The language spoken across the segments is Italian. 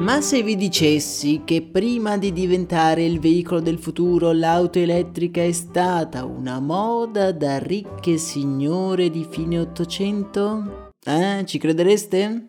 Ma se vi dicessi che prima di diventare il veicolo del futuro l'auto elettrica è stata una moda da ricche signore di fine Ottocento? Eh, ci credereste?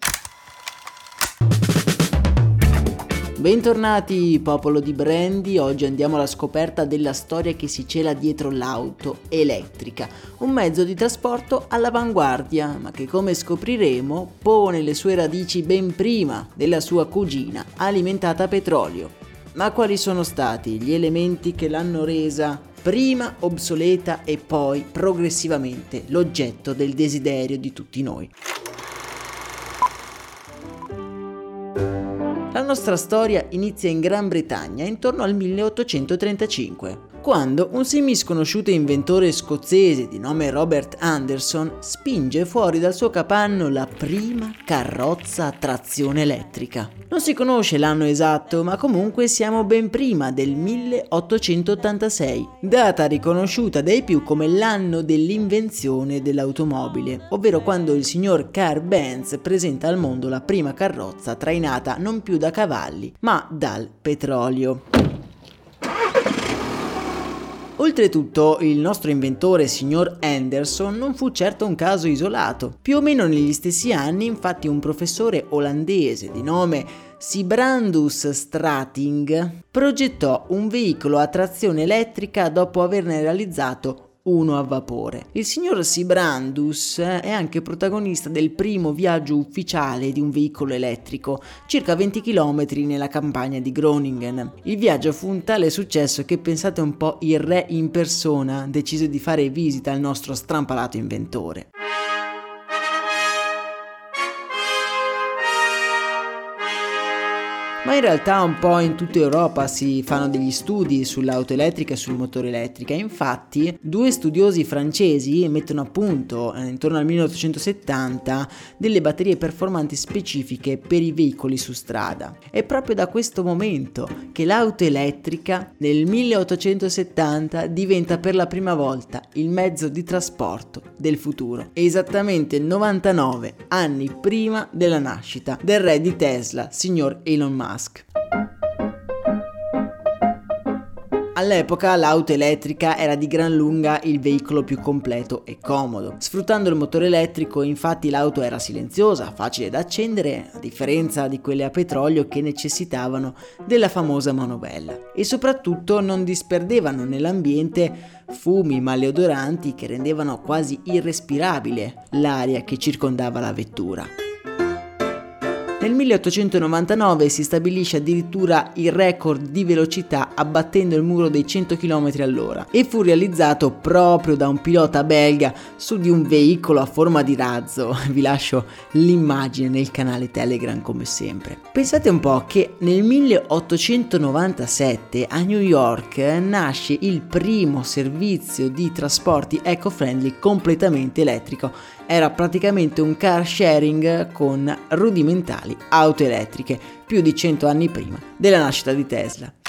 Bentornati popolo di Brandy, oggi andiamo alla scoperta della storia che si cela dietro l'auto elettrica, un mezzo di trasporto all'avanguardia, ma che come scopriremo pone le sue radici ben prima della sua cugina alimentata a petrolio. Ma quali sono stati gli elementi che l'hanno resa prima obsoleta e poi progressivamente l'oggetto del desiderio di tutti noi? La nostra storia inizia in Gran Bretagna intorno al 1835 quando un semisconosciuto inventore scozzese di nome Robert Anderson spinge fuori dal suo capanno la prima carrozza a trazione elettrica. Non si conosce l'anno esatto, ma comunque siamo ben prima del 1886, data riconosciuta dai più come l'anno dell'invenzione dell'automobile, ovvero quando il signor Carl Benz presenta al mondo la prima carrozza trainata non più da cavalli, ma dal petrolio. Oltretutto, il nostro inventore, signor Anderson, non fu certo un caso isolato. Più o meno negli stessi anni, infatti, un professore olandese di nome Sibrandus Strating progettò un veicolo a trazione elettrica dopo averne realizzato uno a vapore. Il signor Sibrandus è anche protagonista del primo viaggio ufficiale di un veicolo elettrico, circa 20 km nella campagna di Groningen. Il viaggio fu un tale successo che pensate un po' il re in persona decise di fare visita al nostro strampalato inventore. Ma in realtà un po' in tutta Europa si fanno degli studi sull'auto elettrica e sul motore elettrica. Infatti, due studiosi francesi mettono a punto eh, intorno al 1870 delle batterie performanti specifiche per i veicoli su strada. È proprio da questo momento che l'auto elettrica nel 1870 diventa per la prima volta il mezzo di trasporto del futuro. Esattamente 99 anni prima della nascita del re di Tesla, signor Elon Musk. Musk. All'epoca l'auto elettrica era di gran lunga il veicolo più completo e comodo. Sfruttando il motore elettrico infatti l'auto era silenziosa, facile da accendere, a differenza di quelle a petrolio che necessitavano della famosa manovella. E soprattutto non disperdevano nell'ambiente fumi maleodoranti che rendevano quasi irrespirabile l'aria che circondava la vettura. Nel 1899 si stabilisce addirittura il record di velocità abbattendo il muro dei 100 km all'ora e fu realizzato proprio da un pilota belga su di un veicolo a forma di razzo. Vi lascio l'immagine nel canale Telegram come sempre. Pensate un po' che nel 1897 a New York nasce il primo servizio di trasporti eco-friendly completamente elettrico era praticamente un car sharing con rudimentali auto elettriche, più di 100 anni prima della nascita di Tesla.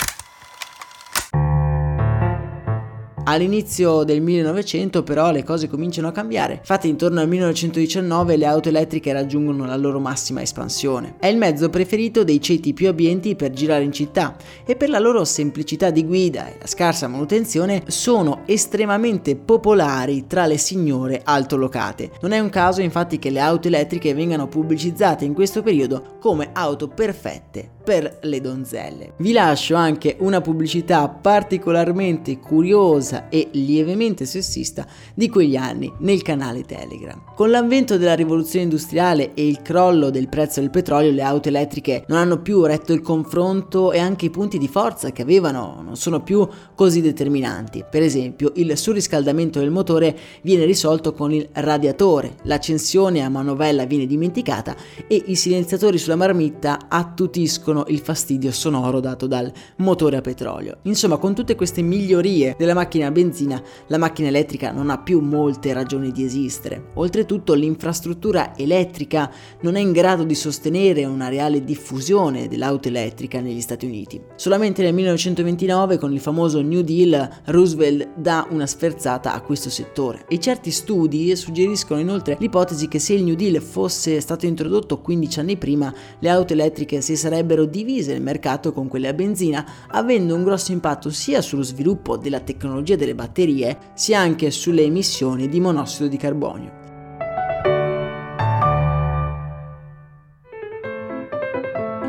All'inizio del 1900 però le cose cominciano a cambiare, infatti intorno al 1919 le auto elettriche raggiungono la loro massima espansione. È il mezzo preferito dei ceti più abbienti per girare in città e per la loro semplicità di guida e la scarsa manutenzione sono estremamente popolari tra le signore altolocate. Non è un caso infatti che le auto elettriche vengano pubblicizzate in questo periodo come auto perfette per le donzelle. Vi lascio anche una pubblicità particolarmente curiosa e lievemente sessista di quegli anni nel canale Telegram. Con l'avvento della rivoluzione industriale e il crollo del prezzo del petrolio, le auto elettriche non hanno più retto il confronto e anche i punti di forza che avevano non sono più così determinanti. Per esempio, il surriscaldamento del motore viene risolto con il radiatore, l'accensione a manovella viene dimenticata e i silenziatori sulla marmitta attutiscono il fastidio sonoro dato dal motore a petrolio. Insomma, con tutte queste migliorie della macchina a benzina, la macchina elettrica non ha più molte ragioni di esistere. Oltretutto, l'infrastruttura elettrica non è in grado di sostenere una reale diffusione dell'auto elettrica negli Stati Uniti. Solamente nel 1929, con il famoso New Deal, Roosevelt dà una sferzata a questo settore e certi studi suggeriscono inoltre l'ipotesi che se il New Deal fosse stato introdotto 15 anni prima, le auto elettriche si sarebbero divise nel mercato con quelle a benzina, avendo un grosso impatto sia sullo sviluppo della tecnologia delle batterie, sia anche sulle emissioni di monossido di carbonio.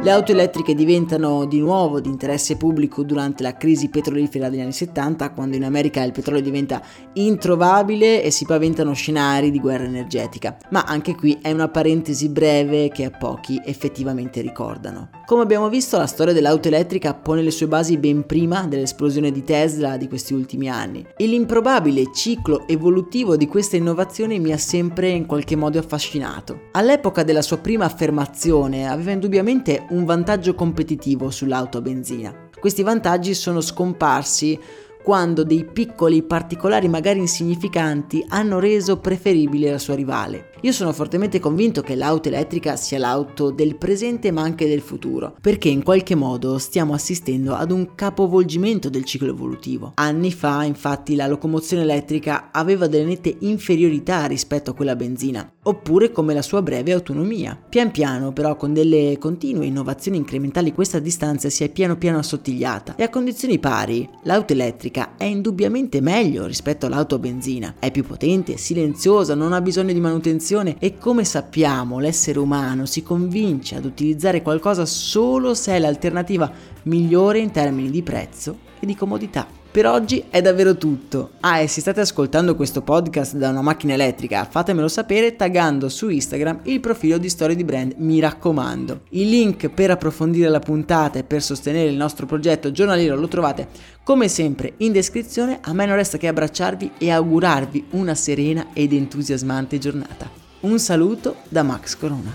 Le auto elettriche diventano di nuovo di interesse pubblico durante la crisi petrolifera degli anni 70, quando in America il petrolio diventa introvabile e si paventano scenari di guerra energetica. Ma anche qui è una parentesi breve che a pochi effettivamente ricordano. Come abbiamo visto, la storia dell'auto elettrica pone le sue basi ben prima dell'esplosione di Tesla di questi ultimi anni. E l'improbabile ciclo evolutivo di questa innovazione mi ha sempre in qualche modo affascinato. All'epoca della sua prima affermazione aveva indubbiamente un vantaggio competitivo sull'auto a benzina. Questi vantaggi sono scomparsi quando dei piccoli particolari magari insignificanti hanno reso preferibile la sua rivale. Io sono fortemente convinto che l'auto elettrica sia l'auto del presente ma anche del futuro, perché in qualche modo stiamo assistendo ad un capovolgimento del ciclo evolutivo. Anni fa, infatti, la locomozione elettrica aveva delle nette inferiorità rispetto a quella benzina, oppure come la sua breve autonomia. Pian piano, però, con delle continue innovazioni incrementali questa distanza si è piano piano assottigliata e a condizioni pari l'auto elettrica è indubbiamente meglio rispetto all'auto a benzina. È più potente, silenziosa, non ha bisogno di manutenzione attenzione e come sappiamo l'essere umano si convince ad utilizzare qualcosa solo se è l'alternativa migliore in termini di prezzo e di comodità. Per oggi è davvero tutto. Ah, e se state ascoltando questo podcast da una macchina elettrica, fatemelo sapere taggando su Instagram il profilo di Storie di Brand, mi raccomando. Il link per approfondire la puntata e per sostenere il nostro progetto giornaliero lo trovate come sempre in descrizione. A me non resta che abbracciarvi e augurarvi una serena ed entusiasmante giornata. Un saluto da Max Corona.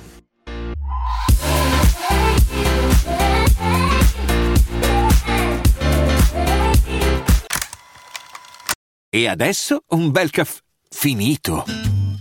E adesso un bel caffè finito.